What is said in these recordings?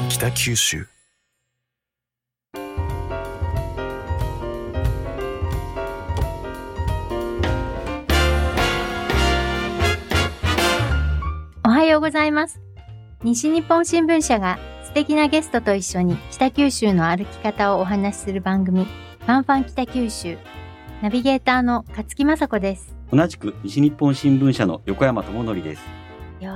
ファン北九州おはようございます。西日本新聞社が素敵なゲストと一緒に北九州の歩き方をお話しする番組、ファンファン北九州。ナビゲーターの勝木雅子です。同じく西日本新聞社の横山智則です。いや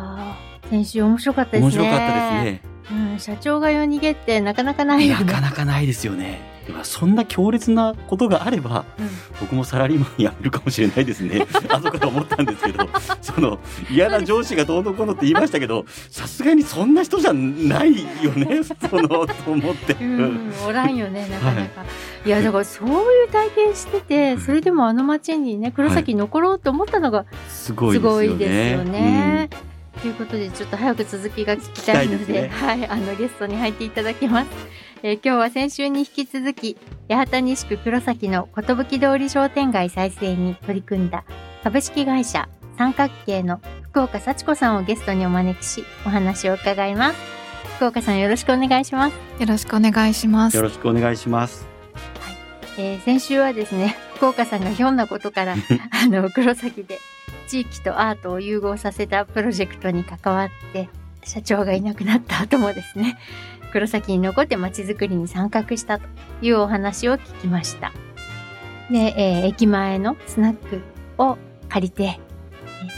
ー、先週面白かったですね。面白かったですね。うん、社長が夜逃げってなかなかないよね。なかなかないですよね。でもそんな強烈なことがあれば、うん僕もサラリーマン辞めるかもしれないですね。後から思ったんですけど、その嫌な上司がどうのこうのって言いましたけど、さすがにそんな人じゃないよね、そのと思って。うん、おらんよね、なかなか。い、や、だからそういう体験してて、それでもあの町にね、黒崎に残ろうと思ったのがすごいすですよね。ごいですよね。ということで、ちょっと早く続きが聞きたいので、ねはい、あの、ゲストに入っていただきます。えー今日は先週に引き続き、八幡西区黒崎の寿通り商店街再生に取り組んだ株式会社三角形の福岡幸子さんをゲストにお招きし、お話を伺います。福岡さんよろしくお願いします。よろしくお願いしますよ。ろしくお願いします。えー先週はですね、福岡さんがひょんなことから、あの、黒崎で地域とアートを融合させたプロジェクトに関わって、社長がいなくなった後もですね、黒崎に残って街づくりに参画したというお話を聞きました。で、えー駅前のスナックを借りて、え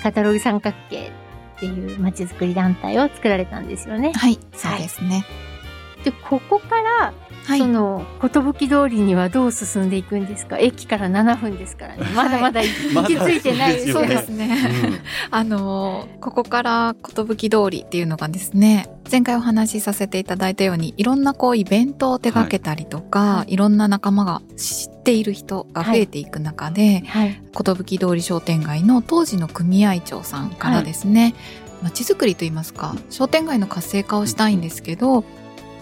ーカタログ三角形っていう街づくり団体を作られたんですよね。はい、そうですね。で、ここからはい。そ。の寿通りにはどう進んでいくんですか？駅から7分ですからね。まだ まだ行き着いてない、まだそうですね。あのーここから寿通りっていうのがですね、前回お話しさせていただいたように、いろんなこうイベントを手掛けたりとか、はい。い、ろんな仲間が知っている人が増えていく中で、はい。寿通り商店街の当時の組合長さんからですね、街づくりといいますか、商店街の活性化をしたいんですけど、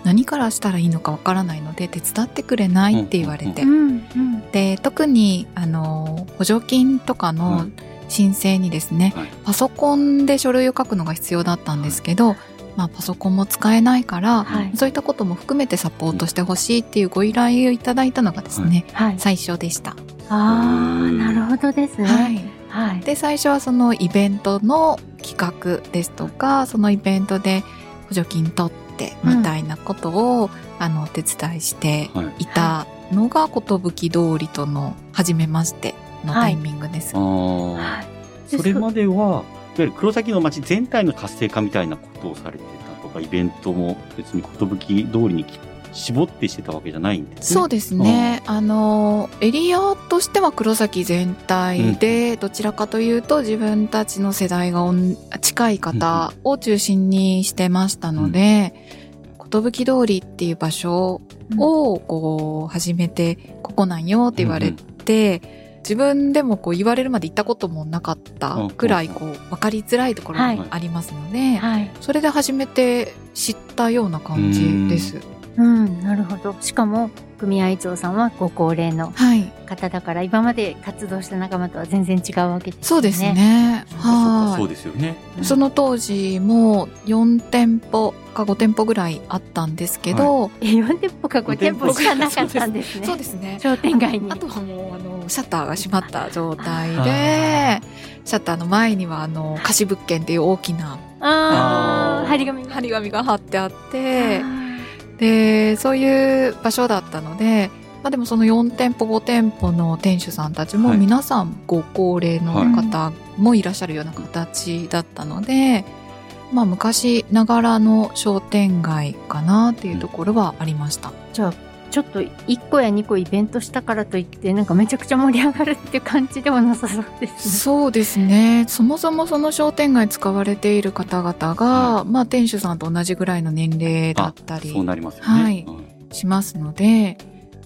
何からしたらいいのかわからないので手伝ってくれないって言われて、うんうんで特にあの補助金とかの申請にですね、はい。パソコンで書類を書くのが必要だったんですけど、まあ、パソコンも使えないから、はい。そういったことも含めてサポートしてほしいっていうご依頼をいただいたのがですね、はい。最初でした。ああなるほどですね。はい。はい。で最初はそのイベントの企画ですとかそのイベントで補助金取ってみたいなことを、あのお手伝いしてはい。いたのが寿通りとの初めましてのタイミングです。はい。それまでは、いわゆる黒崎の街全体の活性化みたいなことをされてたとか、イベントも別に寿通りに絞ってしてたわけじゃないんですね。そうですね。あの、エリアとしては黒崎全体で、どちらかというと自分たちの世代が近い方を中心にしてましたので、寿通りっていう場所をこう始めて、ここなんよって言われて、自分でもこう言われるまで行ったこともなかったくらいこう分かりづらいところはい。がありますので、はい。それで初めて知ったような感じです。うんなるほどしかも組合長さんはご高齢のはい。方だから今まで活動した仲間とは全然違うわけですよねそうですね。そうかそうですよね。い。その当時も4店舗か5店舗ぐらいあったんですけど、え4店舗か5店舗しかなかったんですねそうですね。商店街にあとはもうあのシャッターが閉まった状態あで、シャッターの前にはあの貸物件っていう大きなああ張り紙が張り紙が貼ってあって、あでそういう場所だったので、まあ、でもその4店舗5店舗の店主さんたちもはい皆さんご高齢の方もいらっしゃるような形だったので、まあ昔ながらの商店街かなっていうところはありました。じゃあちょっと1個や2個イベントしたからといってなんかめちゃくちゃ盛り上がるって感じでもなさそうですね。そうですね。そもそもその商店街使われている方々が、まあ店主さんと同じぐらいの年齢だったりそうなりますよね。はい。うん。しますので、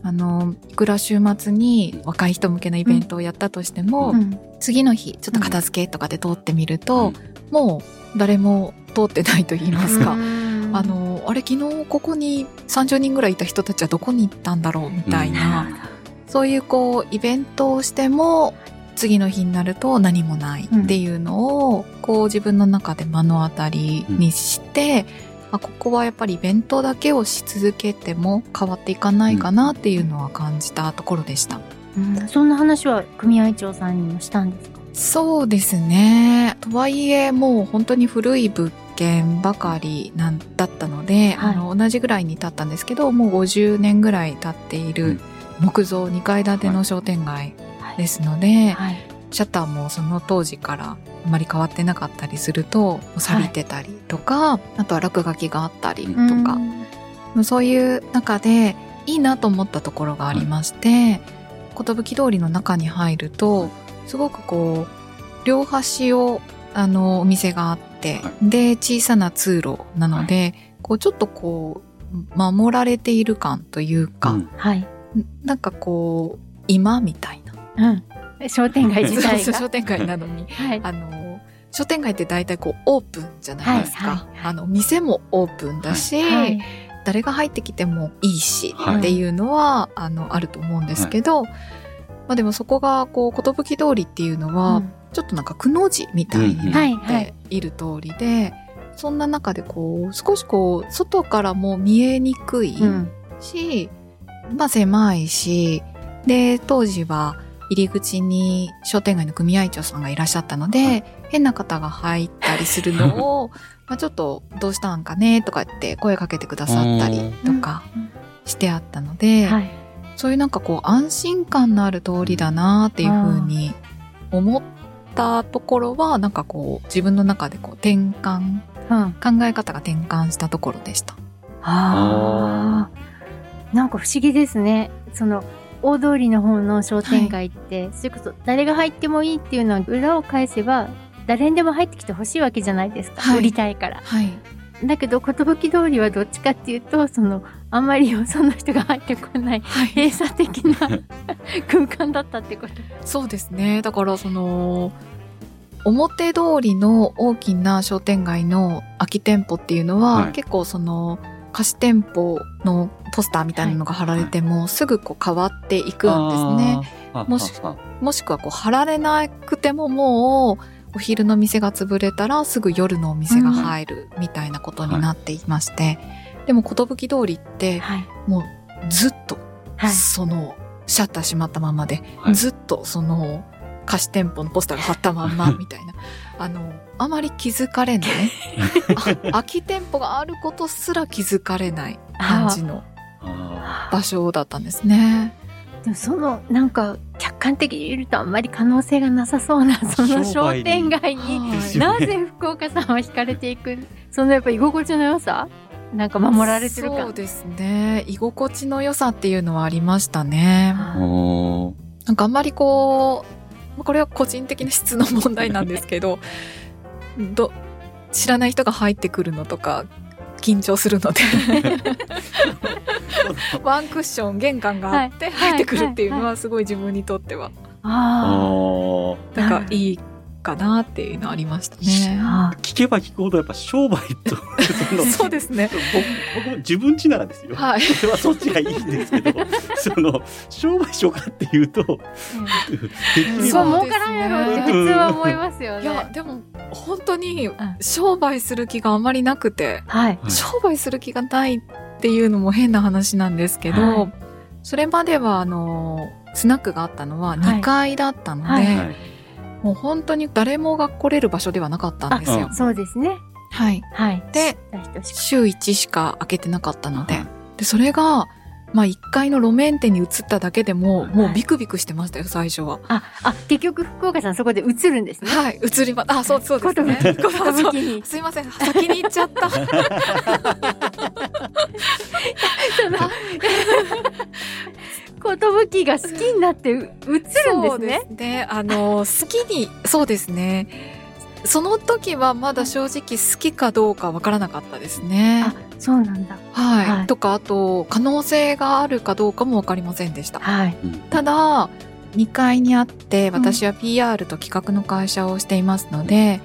あの、いくら週末に若い人向けのイベントをやったとしても、うん。次の日ちょっと片付けとかで通ってみると、もう誰も通ってないと言いますか、うん。あの、あれ昨日ここに30人ぐらいいた人たちはどこに行ったんだろうみたいな、なるほそういうこうイベントをしても次の日になると何もないっていうのを、こう自分の中で目の当たりにして、あここはやっぱりイベントだけをし続けても変わっていかないかなっていうのは感じたところでした。うん、そんな話は組合長さんにもしたんですか？そうですね。とはいえ、もう本当に古い物件ばかりなんだったので、はい。あの、同じぐらいに経ったんですけど、もう50年ぐらい経っている木造2階建ての商店街ですので、はい。シャッターもその当時からあまり変わってなかったりすると、錆びてたりとか、あとは落書きがあったりとか、うん。そういう中でいいなと思ったところがありまして、寿通りの中に入るとすごくこう両端をあのお店があって、はで小さな通路なので、こうちょっとこう守られている感というか、うん。はい。なんかこう今みたいな。うん。商店街自体 商店街なのに。はい。あの商店街って大体こうオープンじゃないですか、はいはいはい。あの店もオープンだし、はい。誰が入ってきてもいいしはい。っていうのは、あのあると思うんですけど、まあでもそこがこう寿通りっていうのは、うんちょっとなんかくの字みたいにうんなっている通りで、そんな中でこう少しこう外からも見えにくいうん。し、まあ狭いしで当時は入り口に商店街の組合長さんがいらっしゃったので、はい。変な方が入ったりするのを まあちょっとどうしたんかねとかって声かけてくださったりとかうんしてあったので、はい。そういうなんかこう安心感のある通りだなっていうふうに思ったところはなんかこう自分の中でこう転換うん。考え方が転換したところでした。ああ。なんか不思議ですね。その、大通りの方の商店街って、それこそ誰が入ってもいいっていうのは裏を返せば、誰にでも入ってきてほしいわけじゃないですか。はい売りたいから。はい。だけど、寿通りはどっちかっていうと、その、あんまりよその人が入ってこない、はい。閉鎖的な 空間だったってこと。そうですね。だからその、表通りの大きな商店街の空き店舗っていうのは、はい結構その貸し店舗のポスターみたいなのが貼られても、すぐこう変わっていくんですね。もしあもしくはこう貼られなくてももうお昼の店が潰れたらすぐ夜のお店が入るみたいなことになっていまして、でも寿通りってはい。もうずっとはい。そのシャッター閉まったままで、はいずっとその貸し店舗のポスターが貼ったまんま みたいなあのあまり気づかれないあ空き店舗があることすら気づかれない感じのあ場所だったんですね。でもその、なんか、客観的に見るとあんまり可能性がなさそうな、その商店街に、なぜ福岡さんは惹かれていく？そのやっぱ居心地の良さ？なんか守られてる感？そうですね。居心地の良さっていうのはありましたね。なんかあんまりこう、これは個人的な質の問題なんですけど、ど、知らない人が入ってくるのとか、緊張するので、ワンクッション玄関があってはい。入ってくるっていうのはすごい自分にとっては、ああー。なんかいいかなっていうのはありましたね。あ。聞けば聞くほどやっぱ商売と そうですね。僕僕も自分家ならですよ、はい。それはそっちがいいんですけど その商売しようかっていうとできれそう、ば儲からんやろって普通は思いますよいや、ね。でも本当にん商売する気があまりなくて、はい。はい商売する気がないっていうのも変な話なんですけど、はいそれまではあのスナックがあったのは2階だったので、はいはいもう本当に誰もが来れる場所ではなかったんですよあ。そうですね。はい。はい。で、週1しか開けてなかったので、はいでそれがまあ1階の路面店に移っただけでも、はいもうビクビクしてましたよ最初は。あ、あ、結局福岡さんそこで映るんですね。はい、移りま、あ、そうそうですね。すいません、先に行っちゃった。寿が好きになってう映るんですそうね。ですね。あの、好きに、そうですね。その時はまだ正直好きかどうかわからなかったですね。あ、そうなんだ。はい、はい。とか、あと、可能性があるかどうかもわかりませんでした。はい。うん。ただ、2階にあって、私は PR と企画の会社をしていますので、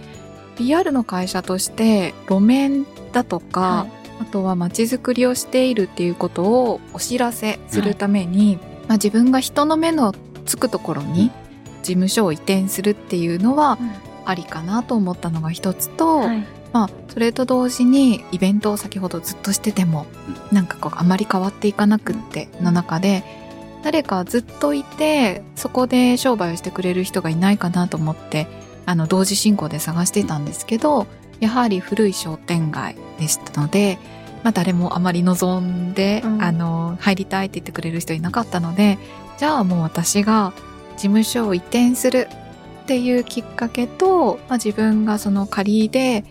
PR の会社として、路面だとか、はい。あとは街づくりをしているっていうことをお知らせするために、まあ、自分が人の目のつくところに事務所を移転するっていうのは、ありかなと思ったのが一つと、はいまあ、それと同時にイベントを先ほどずっとしてても、なんかこうあまり変わっていかなくっての中で誰かずっといてそこで商売をしてくれる人がいないかなと思ってあの同時進行で探してたんですけどやはり古い商店街でしたので、まあ、誰もあまり望んで、うん。あの入りたいって言ってくれる人いなかったのでじゃあもう私が事務所を移転するっていうきっかけと、まあ、自分がその仮で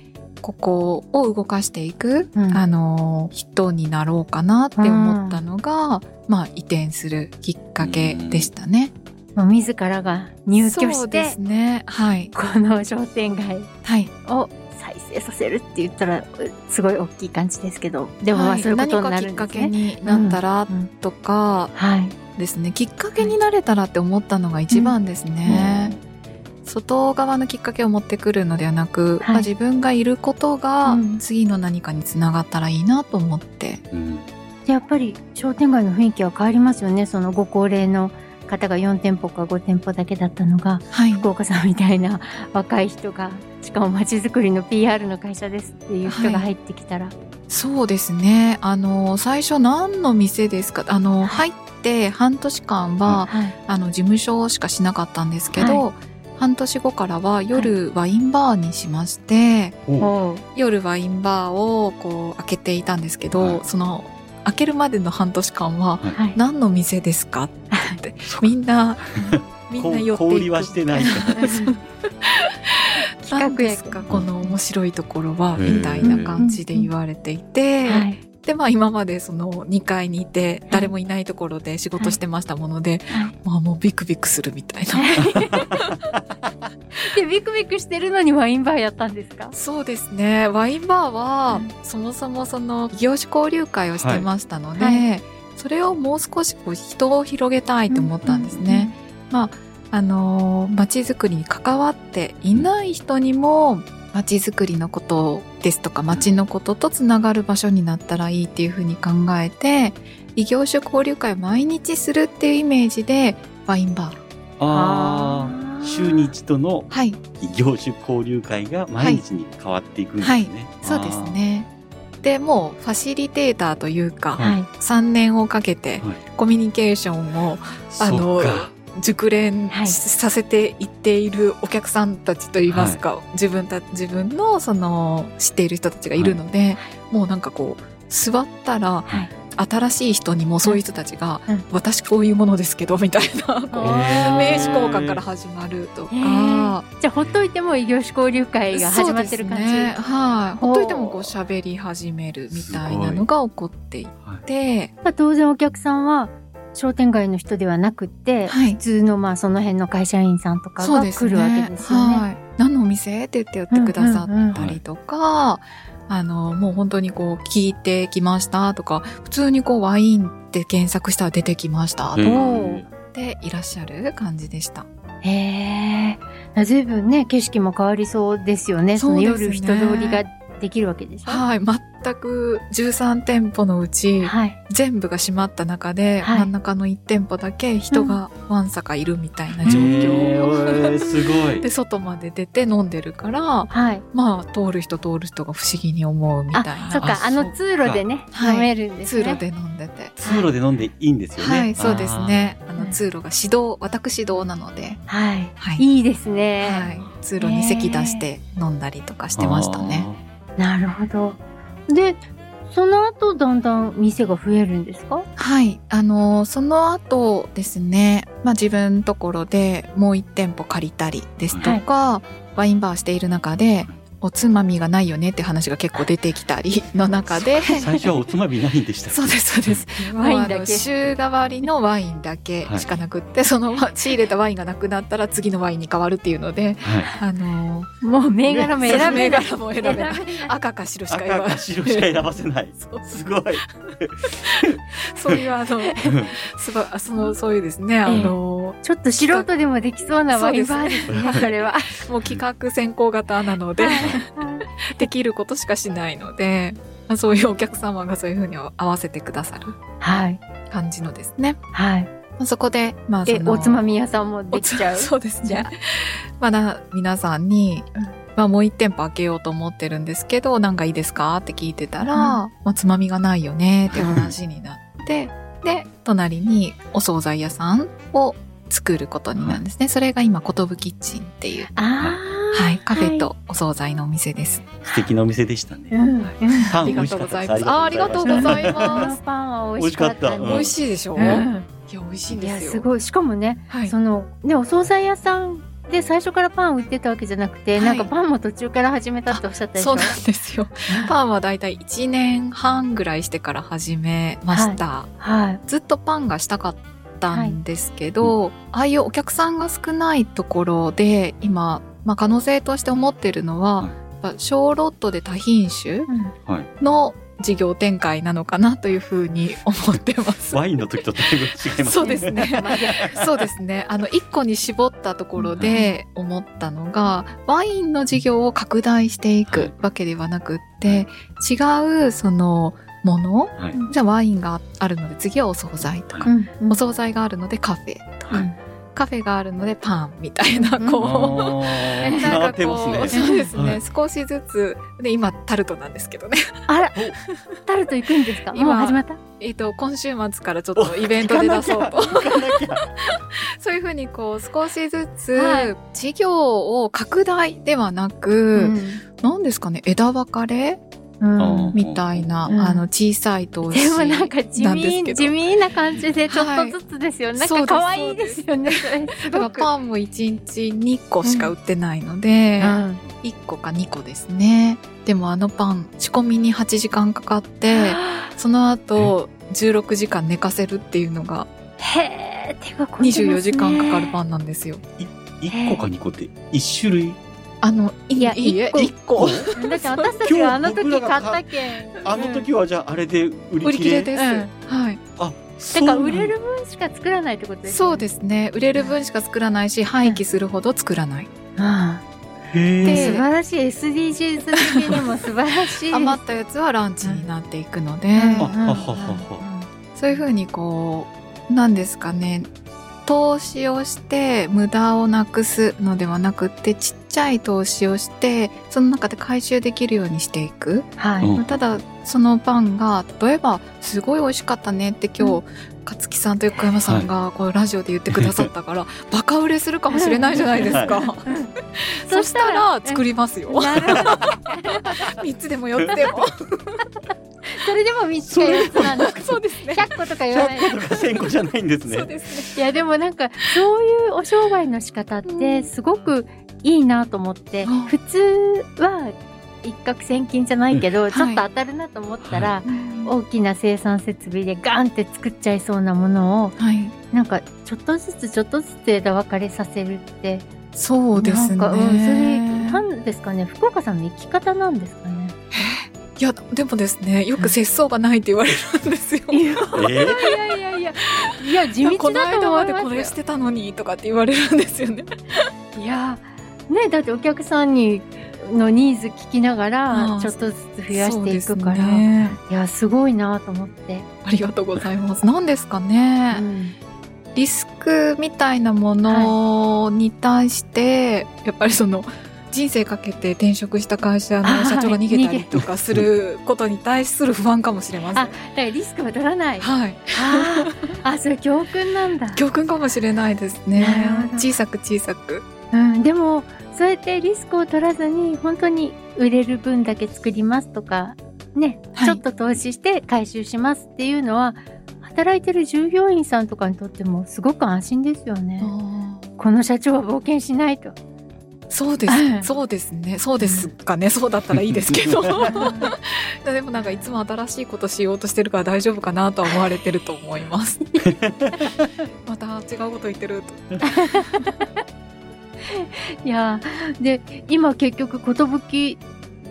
ここを動かしていく、うんあの人になろうかなって思ったのが、まあ移転するきっかけでしたね。もう自らが入居そうでしてすね。はい。この商店街はい。を再生させるって言ったらうすごい大きい感じですけどでもまはいあそういうことにな何るんですね。かきっかけになったらうんとかはい、ですね、きっかけになれたらって思ったのが一番ですね。外側のきっかけを持ってくるのではなく、はい。まあ、自分がいることがうん。次の何かにつながったらいいなと思って。うん。でやっぱり商店街の雰囲気は変わりますよね。そのご高齢の方が4店舗か5店舗だけだったのがはい。福岡さんみたいな若い人がしかもまちづくりの PR の会社ですっていう人が入ってきたら、そうですね。あの、最初何の店ですか？あの、入って半年間は、はい。あの、事務所しかしなかったんですけど、半年後からは夜ワインバーにしまして、おう。おう夜ワインバーをこう開けていたんですけど、はい。その開けるまでの半年間ははい。何の店ですかってみんな みんな寄っていく。小売りはしてない。か ら企何画役ですかこの面白いところはみたいな感じで言われていて、はいでまあ今までその2階にいて誰もいないところで仕事してましたもので、はいまあもうビクビクするみたいな。でビクビクしてるのにワインバーやったんですか？そうですね。ワインバーは、うんそもそもその異業種交流会をしてましたので、はいはそれをもう少しこう人を広げたいと思ったんですね。まあ、あのー、街づくりに関わっていない人にも、街づくりのことですとか、街のこととつながる場所になったらいいっていうふうに考えて、異業種交流会を毎日するっていうイメージで、ワインバー。ああ週に一度のはい、異業種交流会が毎日に変わっていくんですね。そうですね。で、もうファシリテーターというか、はい。はい3年をかけてはい。コミュニケーションをあのそっか熟練はい。させていっているお客さんたちといいますか、自分た自分のその知っている人たちがいるので、もうなんかこう座ったらはい。新しい人にもそういう人たちが、うん。私こういうものですけどみたいな 名刺交換から始まるとか。へー。じゃあほっといても異業種交流会が始まってる感じ、ね、はい。ほっといてもこう喋り始めるみたいなのが起こっていはい。て、まあ当然お客さんは商店街の人ではなくって、はい普通のまあその辺の会社員さんとかが来るわけですよね。はい。何のお店って言って言ってくださったりとか、あの、もう本当にこう聞いてきましたとか、普通にこうワインって検索したら出てきましたうんおーでいらっしゃる感じでした。へえ。ずいぶんね景色も変わりそうですよね。そのそうですね夜人通りができるわけでしょ？はい。全く13店舗のうち、はい。全部が閉まった中で、はい真ん中の1店舗だけ人がわんさかいるみたいな状へ況。ーすごいで、。外まで出て飲んでるから、はい。まあ、通る人通る人が不思議に思うみたいな。あ、そっか。あの通路でね、はい飲めるんですね。通路で飲んでて。通路で飲んでいいんですよね。はい、そうですね。あの、うん通路が指導、私指導なので、はい。はい。いいですね。はい。通路に席出して飲んだりとかしてましたね。なるほど。で、その後だんだん店が増えるんですか？はい。あの、その後ですね、まあ自分のところでもう一店舗借りたりですとか、ワインバーしている中で、おつまみがないよねって話が結構出てきたりの中で、最初はおつまみないんでしたっけ？そうです、そうです。ワインだけ週替わりのワインだけしかなくって、その仕入れたワインがなくなったら次のワインに変わるっていうので、はい。あの、もう銘柄も選べない。銘柄も選べない選赤か白しか言わない。赤か白しか選ばせない。そうすごい。そういうあの、すば、その、そういうですね、あの、ちょっと素人でもできそうなワインバーですね、それは。もう企画先行型なので、できることしかしないので、そういうお客様がそういうふうに合わせてくださるはい。感じのですね。はい。そこで、まあ、でそのおつまみ屋さんもできちゃう？そうですね。まだ皆さんに、うんまあもう一店舗開けようと思ってるんですけど、なんかいいですかって聞いてたら、うんまあつまみがないよねって話になって、で、隣にお惣菜屋さんを作ることになるんですね。それが今、ことぶキッチンっていう、ああはい、カフェとお惣菜のお店です。素敵なお店でしたね。うんうんパン美ありが味しかったです。とうございます。あありがとうございます。パンは美味しかった美味しいでしょ、いうんや、美味しいんいですよ。やすごいしかもねはい。そのねお惣菜屋さんで最初からパン売ってたわけじゃなくて、はいなんかパンも途中から始めたっておっしゃったそうなんですよ。パンはだいたい1年半ぐらいしてから始めました。はいずっとパンがしたかったんですけど、ああいうお客さんが少ないところで今、まあ、可能性として思ってるのは、はいやっぱ小ロットで多品種。の事業展開なのかなというふうに思ってます。ワインの時とだいぶ違いますね。そうですね。そうですね。あの、一個に絞ったところで思ったのが、ワインの事業を拡大していくわけではなくって、違う、その、ものはい。じゃあワインがあるので次はお惣菜とか、お惣菜があるのでカフェとか、うんカフェがあるのでパンみたいな、うんこう、ながってますね。そうですね、はい少しずつ、で、今タルトなんです。けどね。あらタルト行くんです。か今もう始まったえっと、今週末からちょっとイベントで出そうと。そういうふうにこう少しずつはい事業を拡大ではなく、何です。かね、枝分かれうんうんみたいな、うんあの小さい投資。でもなんか地味けど 地味な感じでちょっとずつですよ、なんそうですか可愛いですよねそれすだパンも1日2個しか売ってないので、うん1個か2個ですね。でもあのパン仕込みに8時間かかって、その後16時間寝かせるっていうのがへえ手が込んでますね24時間かかるパンなんですよ。一個か二個って一種類？あの、いいやいえ、一1個。だって私たちがあの時買ったけん。あの時はじゃああれで売売り切れ？り切れです。うん。はい。あ、だから売れる分しか作らないってことですよそうですね。売れる分しか作らないし、廃棄するほど作らない。うん。へえ。で素晴らしい。SDGs 的にも素晴らしい。余ったやつはランチになっていくので、うん。あははははそういうふうにこう、なんですかね、投資をして無駄をなくすのではなくって、ちっちゃい投資をして、その中で回収できるようにしていく。はい、うんただ、そのパンが、例えば、すごい美味しかったねって今日、勝木さんと横山さんがこうラジオで言ってくださったから、バカ売れするかもしれないじゃないですか。そしたら作りますよ。なるほど 3つでも4つでも。それでも3つか4つなんですそうですね。100個とか言わない100個とか1000個じゃないんですそうね。ですね。いやでもなんかそういうお商売の仕方ってすごくいいなと思って、うん普通は一攫千金じゃないけど、んちょっと当たるなと思ったら、お大きな生産設備でガンって作っちゃいそうなものをはい。なんかちょっとずつちょっとずつ枝分かれさせるってそうですね。なんか、うん、それなんですかね？福岡さんの生き方なんですかね？いや、でもですね、よく節操がないって言われるんですよ。いやえ？いやいやいやいや。地道このだと間ま思いますよ。でこれしてたのにとかって言われるんですよね。いやねだってお客さんにのニーズ聞きながらちょっとずつ増やしていくから、ね。いやすごいなと思って、ありがとうございます。何ですかね、うん。リスクみたいなものに対して、やっぱりその、人生かけて転職した会社のあ社長が逃げたはいりとかすることに対する不安かもしれません。あだからリスクは取らないはい。あそれ教訓なんだ、教訓かもしれないですね小さく小さく。うん、でもそうやってリスクを取らずに本当に売れる分だけ作りますとかね、はいちょっと投資して回収しますっていうのは働いてる従業員さんとかにとってもすごく安心ですよね。この社長は冒険しないと。そうです。そうですね。そうですかね。そうだったらいいですけど。でもなんかいつも新しいことしようとしてるから大丈夫かなとは思われてると思います。また違うこと言ってると。いやーで今結局寿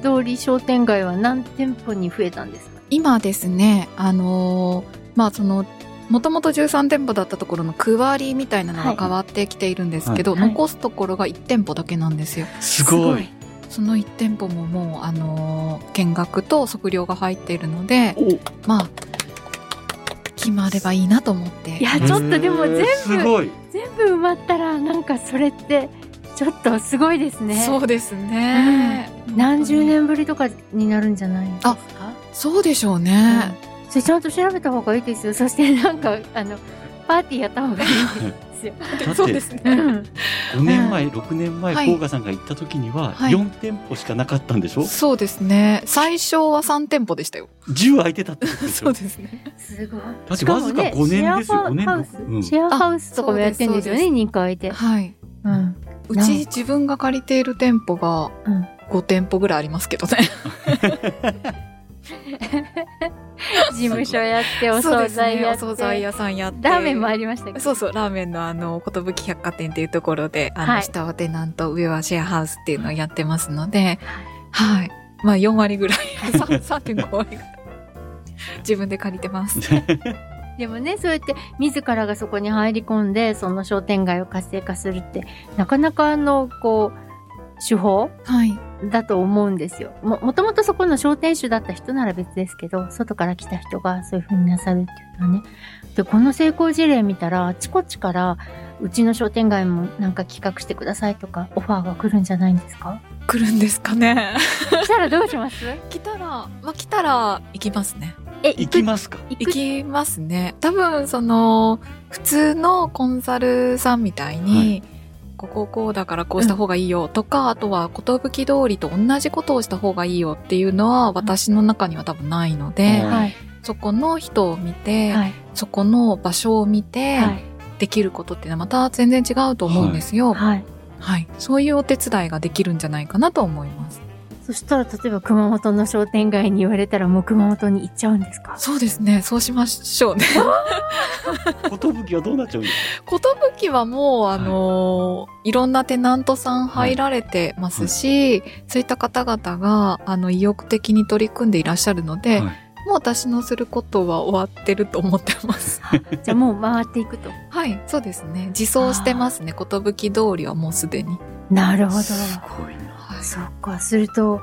通り商店街は何店舗に増えたんですか？今ですね、あのーまあその、もともと13店舗だったところの区割りみたいなのが変わってきているんですけど、はい。はい。残すところが1店舗だけなんですよ。すごい。その1店舗ももう、あのー見学と測量が入っているので、お。まあ、決まればいいなと思って。いやちょっとでも全部全部埋まったらなんかそれってちょっとすごいですね。そうですね、何十年ぶりとかになるんじゃないですか？そうでしょうね、それちゃんと調べた方がいいですよ。そしてなんかあのパーティーやった方がいいですよ、だってそうですね、うん、5年前6年前はい。甲賀さんが行った時にははい。4店舗しかなかったんでしょ？そうですね。最初は3店舗でしたよ。10空いてたってことですよ。そうですね。すごい。だってわずか5年ですよ。5年シェアハウス、うん。シェアハウスとかもやってるんですよねあそうです。2階で、はい。うん、うち自分が借りている店舗がうん。5店舗ぐらいありますけどね。事務所やってお惣菜やって、ねお惣菜屋さんやって。ラーメンもありましたけ？どそうそう、ラーメンのあの、ことぶき百貨店っていうところで、あの、はい下はテナント、上はシェアハウスっていうのをやってますので、はい。まあ4割ぐらい、3.5割ぐらい。自分で借りてます。でもねそうやって自らがそこに入り込んでその商店街を活性化するってなかなかのこう手法？はい。だと思うんですよ。ももともとそこの商店主だった人なら別ですけど外から来た人がそういう風になさるっていうのはね。でこの成功事例見たらあちこちからうちの商店街もなんか企画してくださいとかオファーが来るんじゃないんですか？来るんですかね。来たらどうします？来たら、まあ来たら行きますね。え行きますか？行きますね。多分、その、普通のコンサルさんみたいに、こここうだからこうした方がいいよとか、あとは、ことぶき通りと同じことをした方がいいよっていうのは、私の中には多分ないので、うんはい。そこの人を見て、はい。そこの場所を見て、はい。できることっていうのはまた全然違うと思うんですよ。はい。はい。そういうお手伝いができるんじゃないかなと思います。そしたら例えば熊本の商店街に言われたらもう熊本に行っちゃうんですか？そうですね。そうしましょうね。寿はどうなっちゃう？んですかことぶきはもう、あのーいろんなテナントさん入られてますし、そういった方々が、あの、意欲的に取り組んでいらっしゃるので、はいもう私のすることは終わってると思ってます。じゃあもう回っていくとはい、そうですね。自走してますね。ことぶき通りはもうすでに。なるほどすごいなそっか。すると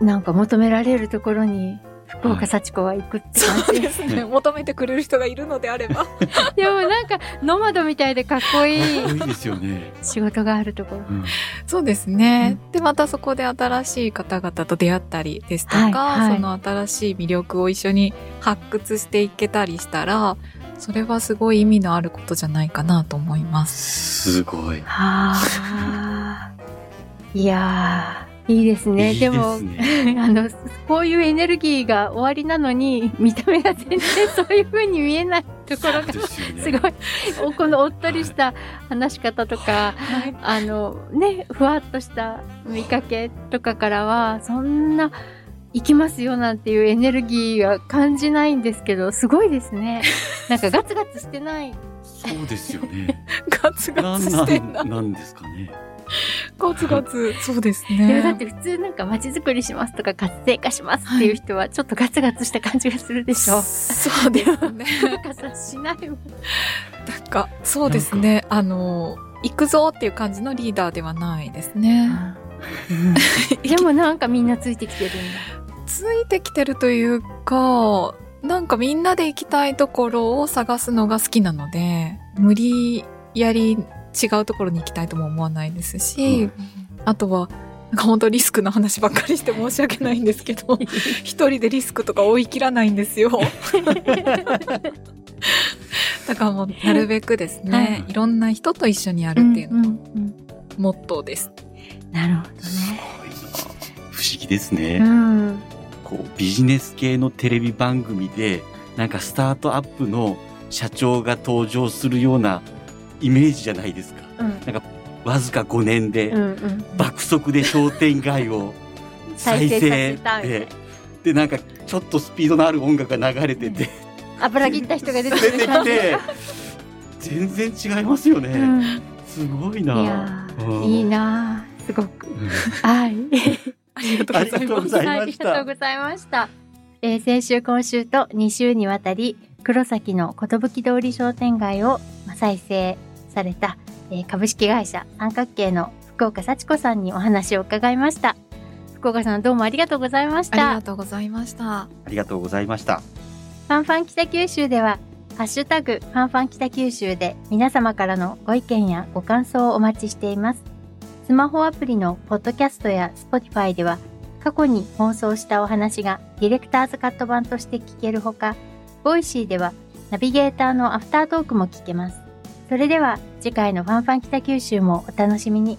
なんか求められるところに福岡幸子は行くって感じ。です、すね。求めてくれる人がいるのであれば。でもなんかノマドみたいでかっこいいかっこいいですよね、仕事があるとこ。ろうん。そうですね。で、またそこで新しい方々と出会ったりですとか、はいはい。その新しい魅力を一緒に発掘していけたりしたら、それはすごい意味のあることじゃないかなと思います。すごい。はあいやーいいですね。いいですね。も あのこういうエネルギーが終わりなのに見た目が全然そういう風に見えないところがすごい。おこのおっとりした話し方とかはい。あのねふわっとした見かけとかからはそんな行きますよなんていうエネルギーは感じないんですけどすごいですね。なんかガツガツしてない。そうですよね。ガツガツしてなん。なんですかねガツガツ。そうですいやだっね。て普通なんか街づくりしますとか活性化しますっていう人はちょっとガツガツした感じがするでしょ、そうですね。なんかさしないもんなんか、そうですね。あの、行くぞっていう感じのリーダーではないですね。でもなんかみんなついてきてるんだついてきてるというか、なんかみんなで行きたいところを探すのが好きなので、無理やり違うところに行きたいとも思わないですし、うん。あとは、なんか本当リスクの話ばっかりして申し訳ないんですけど、一人でリスクとか追い切らないんですよ。だからもうなるべくですね、い。ろんな人と一緒にやるっていうのがモットーです。なるほどすねごいな不思議ですね、うん。こうビジネス系のテレビ番組でなんかスタートアップの社長が登場するようなイメージじゃないですか。うん。わずか5年でうんうん爆速で商店街を再再生さ生せたみたいで。でなんかちょっとスピードのある音楽が流れてて。油切った人が出てきて全然違いますよね、うん。すごいいないいなー。すごく。うん。はい。ありがとうございます。ございまありしたがとうございました。えー先週今週と2週にわたり黒崎の寿通り商店街をまあ再生された、えー株式会社三角形の福岡幸子さんにお話を伺いました。福岡さんどうもありがとうございましたありが。とうございました。ありがとうございましたファンファン北九州ではハッシュタグ、ファンファン北九州で皆様からのご意見やご感想をお待ちしています。スマホアプリのポッドキャストや Spotify では、過去に放送したお話がディレクターズカット版として聞けるほか、 Voicy ではナビゲーターのアフタートークも聞けます。それでは次回のファンファン北九州もお楽しみに。